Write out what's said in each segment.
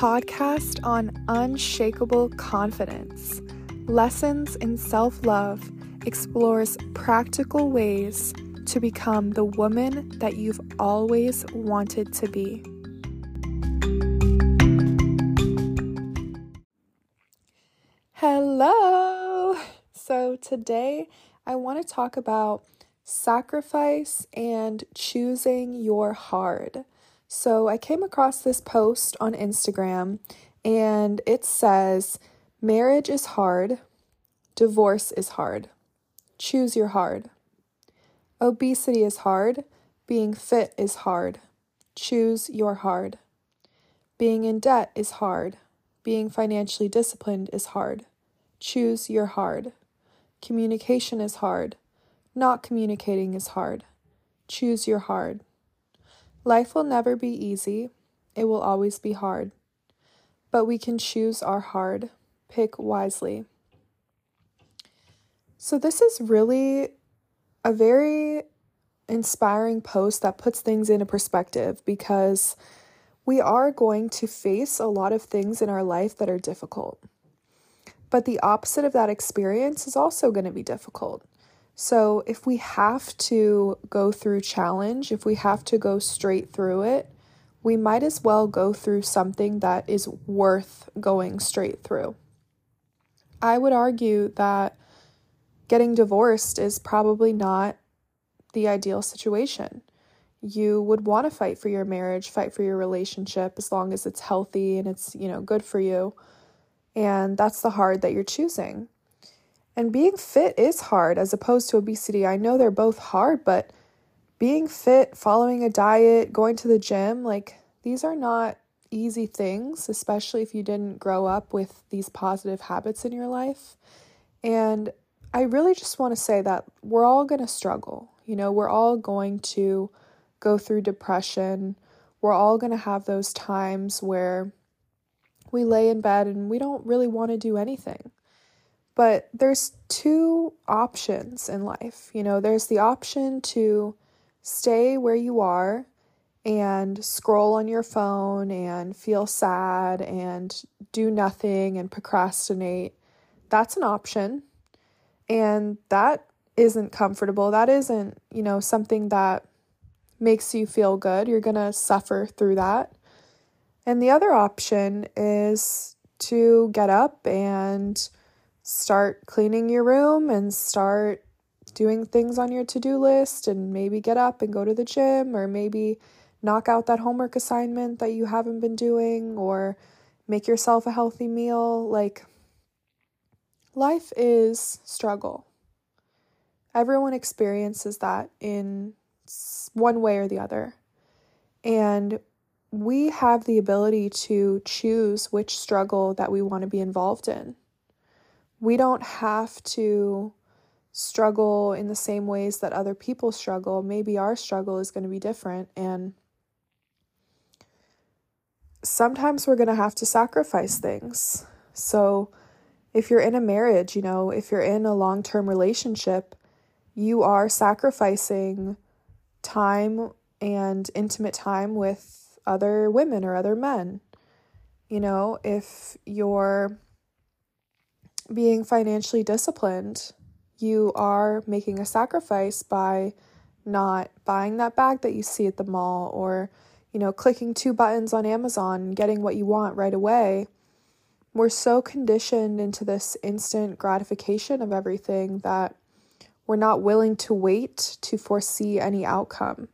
podcast on unshakable confidence. Lessons in self love explores practical ways to become the woman that you've always wanted to be. Hello! So, today I want to talk about sacrifice and choosing your hard. So I came across this post on Instagram and it says, Marriage is hard, divorce is hard. Choose your hard. Obesity is hard, being fit is hard. Choose your hard. Being in debt is hard, being financially disciplined is hard. Choose your hard. Communication is hard, not communicating is hard. Choose your hard. Life will never be easy, it will always be hard. But we can choose our hard, pick wisely. So, this is really a very inspiring post that puts things into perspective because we are going to face a lot of things in our life that are difficult. But the opposite of that experience is also going to be difficult. So, if we have to go through challenge, if we have to go straight through it, we might as well go through something that is worth going straight through. I would argue that getting divorced is probably not the ideal situation. You would want to fight for your marriage, fight for your relationship as long as it's healthy and it's, you know, good for you. And that's the hard that you're choosing. And being fit is hard as opposed to obesity. I know they're both hard, but being fit, following a diet, going to the gym, like these are not easy things, especially if you didn't grow up with these positive habits in your life. And I really just want to say that we're all going to struggle. You know, we're all going to go through depression. We're all going to have those times where we lay in bed and we don't really want to do anything. But there's two options in life. You know, there's the option to stay where you are and scroll on your phone and feel sad and do nothing and procrastinate. That's an option. And that isn't comfortable. That isn't, you know, something that makes you feel good. You're going to suffer through that. And the other option is to get up and start cleaning your room and start doing things on your to do list and maybe get up and go to the gym or maybe knock out that homework assignment that you haven't been doing or make yourself a healthy meal. Like, life is struggle. Everyone experiences that in one way or the other. And we have the ability to choose which struggle that we want to be involved in we don't have to struggle in the same ways that other people struggle. Maybe our struggle is going to be different. And sometimes we're going to have to sacrifice things. So, if you're in a marriage, you know, if you're in a long term relationship, you are sacrificing time and intimate time with other women or other men. You know, if you're being financially disciplined, you are making a sacrifice by not buying that bag that you see at the mall or, you know, clicking two buttons on Amazon and getting what you want right away. We're so conditioned into this instant gratification of everything that we're not willing to wait to foresee any outcome.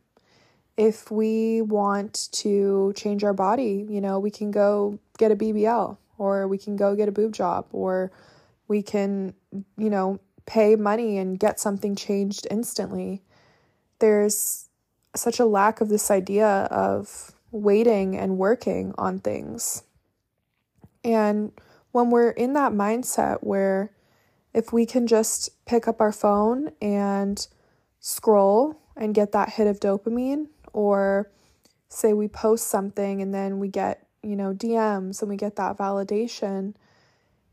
If we want to change our body, you know, we can go get a BBL or we can go get a boob job or we can, you know, pay money and get something changed instantly. There's such a lack of this idea of waiting and working on things. And when we're in that mindset where if we can just pick up our phone and scroll and get that hit of dopamine, or say we post something and then we get, you know, DMs and we get that validation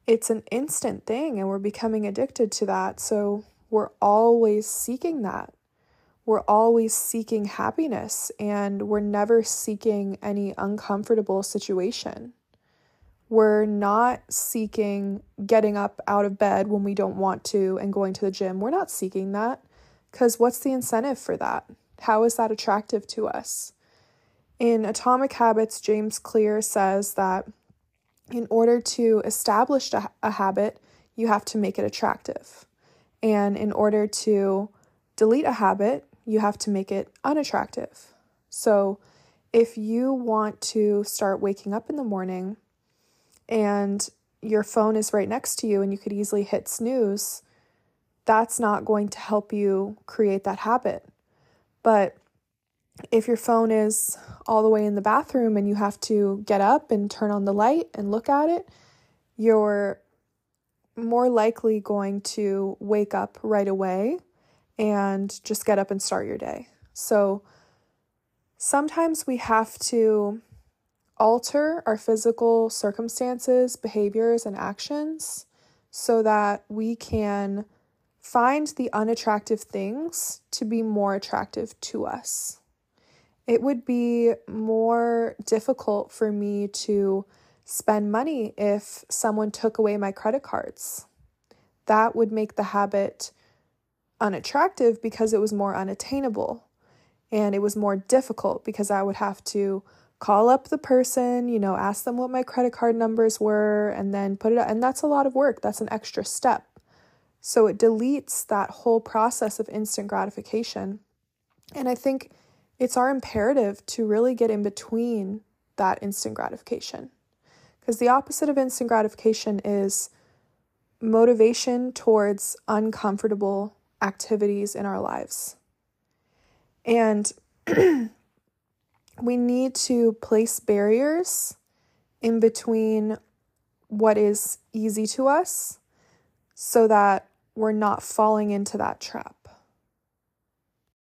it's an instant thing and we're becoming addicted to that. So we're always seeking that. We're always seeking happiness and we're never seeking any uncomfortable situation. We're not seeking getting up out of bed when we don't want to and going to the gym. We're not seeking that because what's the incentive for that? How is that attractive to us? In Atomic Habits, James Clear says that in order to establish a, a habit, you have to make it attractive. And in order to delete a habit, you have to make it unattractive. So if you want to start waking up in the morning and your phone is right next to you and you could easily hit snooze, that's not going to help you create that habit. But if your phone is all the way in the bathroom and you have to get up and turn on the light and look at it, you're more likely going to wake up right away and just get up and start your day. So sometimes we have to alter our physical circumstances, behaviors, and actions so that we can find the unattractive things to be more attractive to us. It would be more difficult for me to spend money if someone took away my credit cards. That would make the habit unattractive because it was more unattainable and it was more difficult because I would have to call up the person, you know, ask them what my credit card numbers were and then put it and that's a lot of work. That's an extra step. So it deletes that whole process of instant gratification. And I think it's our imperative to really get in between that instant gratification. Because the opposite of instant gratification is motivation towards uncomfortable activities in our lives. And we need to place barriers in between what is easy to us so that we're not falling into that trap.